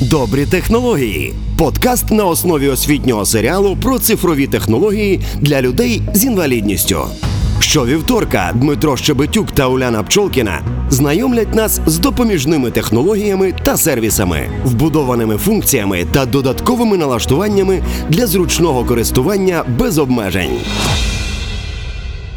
Добрі технології. Подкаст на основі освітнього серіалу про цифрові технології для людей з інвалідністю. Щовівторка Дмитро Щебетюк та Уляна Пчолкіна знайомлять нас з допоміжними технологіями та сервісами, вбудованими функціями та додатковими налаштуваннями для зручного користування без обмежень.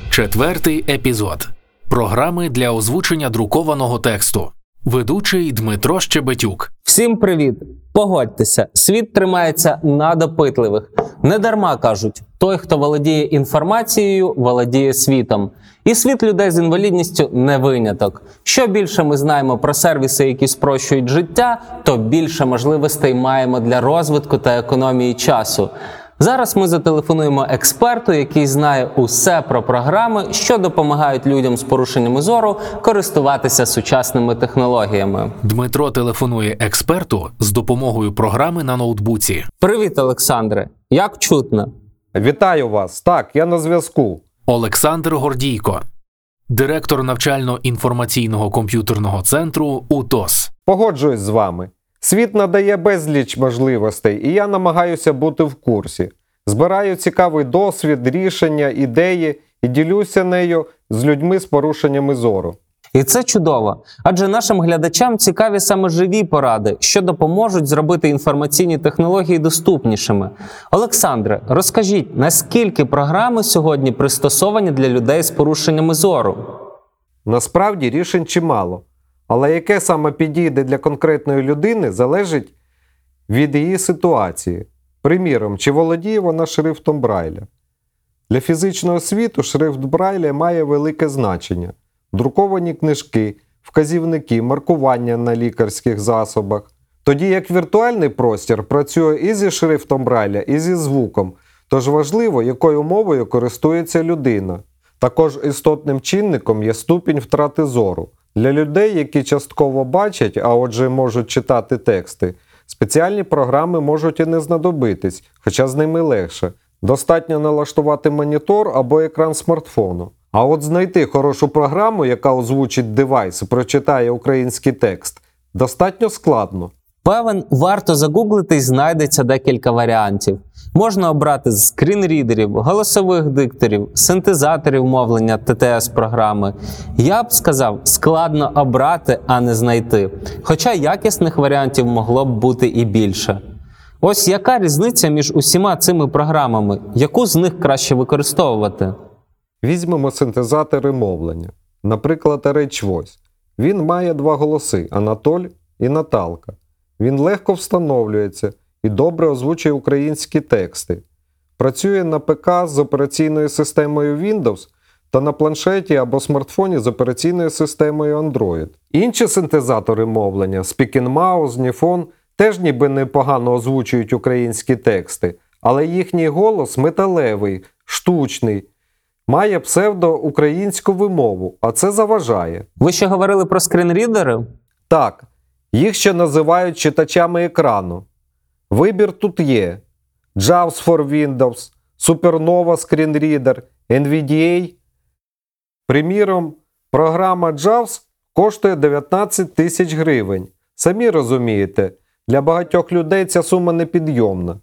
Четвертий епізод програми для озвучення друкованого тексту. Ведучий Дмитро Щебетюк. Всім привіт! Погодьтеся, світ тримається на допитливих. Недарма кажуть, той, хто володіє інформацією, володіє світом. І світ людей з інвалідністю не виняток. Що більше ми знаємо про сервіси, які спрощують життя, то більше можливостей маємо для розвитку та економії часу. Зараз ми зателефонуємо експерту, який знає усе про програми, що допомагають людям з порушеннями зору користуватися сучасними технологіями. Дмитро телефонує експерту з допомогою програми на ноутбуці. Привіт, Олександре! Як чутно? Вітаю вас. Так, я на зв'язку. Олександр Гордійко, директор навчально-інформаційного комп'ютерного центру УТОС. Погоджуюсь з вами. Світ надає безліч можливостей, і я намагаюся бути в курсі. Збираю цікавий досвід, рішення, ідеї і ділюся нею з людьми з порушеннями зору. І це чудово, адже нашим глядачам цікаві саме живі поради, що допоможуть зробити інформаційні технології доступнішими. Олександре, розкажіть, наскільки програми сьогодні пристосовані для людей з порушеннями зору? Насправді рішень чимало, але яке саме підійде для конкретної людини, залежить від її ситуації. Приміром, чи володіє вона шрифтом Брайля. Для фізичного світу шрифт Брайля має велике значення. Друковані книжки, вказівники, маркування на лікарських засобах. Тоді як віртуальний простір працює і зі шрифтом Брайля, і зі звуком, тож важливо, якою мовою користується людина. Також істотним чинником є ступінь втрати зору. Для людей, які частково бачать, а отже можуть читати тексти, спеціальні програми можуть і не знадобитись, хоча з ними легше. Достатньо налаштувати монітор або екран смартфону. А от знайти хорошу програму, яка озвучить девайс і прочитає український текст, достатньо складно. Певен, варто загуглити і знайдеться декілька варіантів. Можна обрати з скрінрідерів, голосових дикторів, синтезаторів мовлення ттс програми. Я б сказав, складно обрати, а не знайти. Хоча якісних варіантів могло б бути і більше. Ось яка різниця між усіма цими програмами, яку з них краще використовувати? Візьмемо синтезатори мовлення. Наприклад, Реч. Він має два голоси Анатоль і Наталка. Він легко встановлюється і добре озвучує українські тексти. Працює на ПК з операційною системою Windows та на планшеті або смартфоні з операційною системою Android. Інші синтезатори мовлення Speaking Mouse, Nifon теж ніби непогано озвучують українські тексти, але їхній голос металевий, штучний, має псевдоукраїнську вимову, а це заважає. Ви ще говорили про скрінрідери? Так, їх ще називають читачами екрану. Вибір тут є: JAWS for Windows, Supernova Screen Reader, NVDA. Приміром, програма JAWS коштує 19 тисяч гривень. Самі розумієте, для багатьох людей ця сума непідйомна.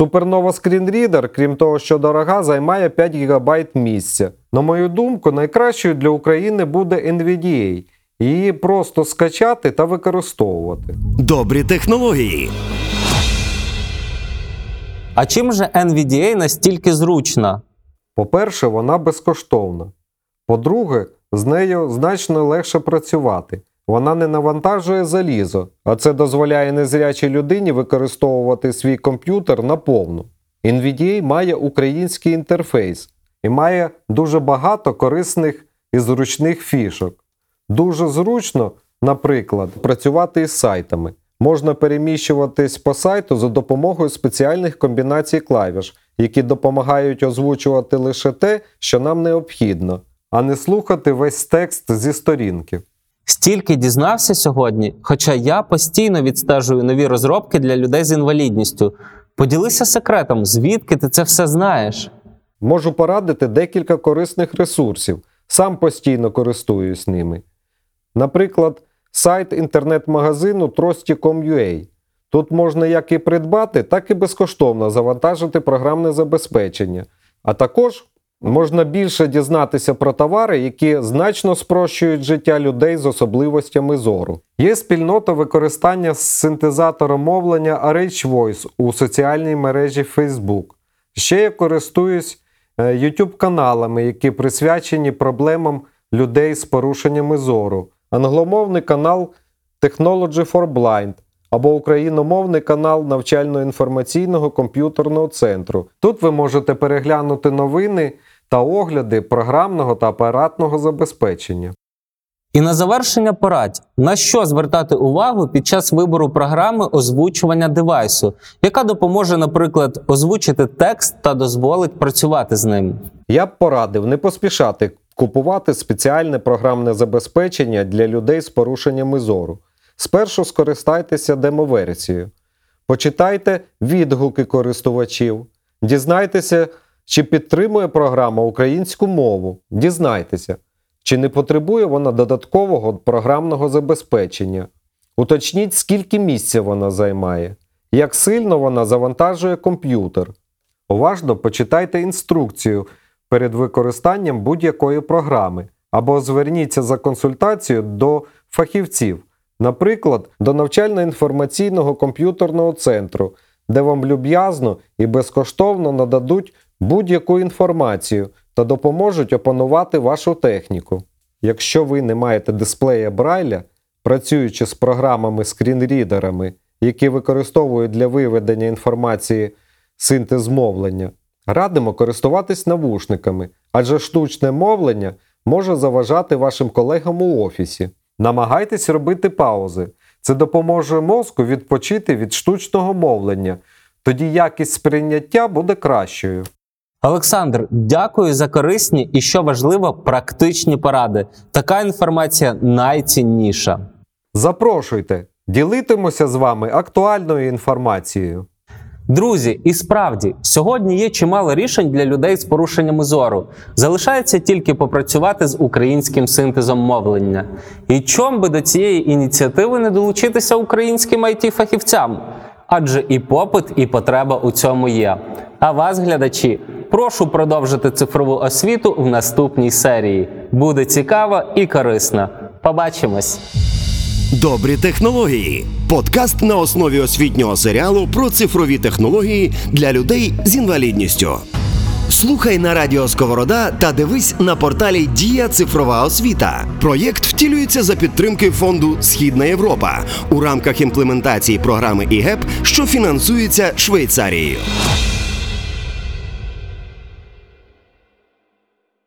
Supernova Screen Reader, крім того, що дорога, займає 5 ГБ місця. На мою думку, найкращою для України буде NVDA. Її просто скачати та використовувати. Добрі технології. А чим же NVDA настільки зручна? По-перше, вона безкоштовна. По-друге, з нею значно легше працювати. Вона не навантажує залізо, а це дозволяє незрячій людині використовувати свій комп'ютер наповну. NVDA має український інтерфейс і має дуже багато корисних і зручних фішок. Дуже зручно, наприклад, працювати із сайтами. Можна переміщуватись по сайту за допомогою спеціальних комбінацій клавіш, які допомагають озвучувати лише те, що нам необхідно, а не слухати весь текст зі сторінки. Стільки дізнався сьогодні, хоча я постійно відстежую нові розробки для людей з інвалідністю. Поділися секретом, звідки ти це все знаєш? Можу порадити декілька корисних ресурсів, сам постійно користуюсь ними. Наприклад, сайт інтернет-магазину Trosty.com.ua. Тут можна як і придбати, так і безкоштовно завантажити програмне забезпечення. А також можна більше дізнатися про товари, які значно спрощують життя людей з особливостями зору. Є спільнота використання синтезатора мовлення RH Voice у соціальній мережі Facebook. Ще я користуюсь е, YouTube каналами, які присвячені проблемам людей з порушеннями зору. Англомовний канал Technology for Blind або україномовний канал навчально-інформаційного комп'ютерного центру. Тут ви можете переглянути новини та огляди програмного та апаратного забезпечення. І на завершення порадь, на що звертати увагу під час вибору програми озвучування девайсу, яка допоможе, наприклад, озвучити текст та дозволить працювати з ним. Я б порадив не поспішати купувати спеціальне програмне забезпечення для людей з порушеннями зору. Спершу скористайтеся демоверсією. Почитайте відгуки користувачів, дізнайтеся, чи підтримує програма українську мову. Дізнайтеся, чи не потребує вона додаткового програмного забезпечення. Уточніть, скільки місця вона займає, як сильно вона завантажує комп'ютер. Уважно почитайте інструкцію перед використанням будь-якої програми або зверніться за консультацією до фахівців, наприклад, до навчально-інформаційного комп'ютерного центру, де вам люб'язно і безкоштовно нададуть будь-яку інформацію та допоможуть опанувати вашу техніку. Якщо ви не маєте дисплея Брайля, працюючи з програмами-скрінрідерами, які використовують для виведення інформації синтез мовлення, радимо користуватись навушниками, адже штучне мовлення може заважати вашим колегам у офісі. Намагайтесь робити паузи. Це допоможе мозку відпочити від штучного мовлення. Тоді якість сприйняття буде кращою. Олександр, дякую за корисні і, що важливо, практичні поради. Така інформація найцінніша. Запрошуйте, ділитимося з вами актуальною інформацією. Друзі, і справді, сьогодні є чимало рішень для людей з порушеннями зору. Залишається тільки попрацювати з українським синтезом мовлення. І чом би до цієї ініціативи не долучитися українським it фахівцям Адже і попит, і потреба у цьому є. А вас, глядачі, прошу продовжити цифрову освіту в наступній серії. Буде цікаво і корисно. Побачимось! Добрі технології. Подкаст на основі освітнього серіалу про цифрові технології для людей з інвалідністю. Слухай на радіо Сковорода та дивись на порталі Дія Цифрова освіта. Проєкт втілюється за підтримки фонду Східна Європа у рамках імплементації програми ІГЕП, що фінансується Швейцарією.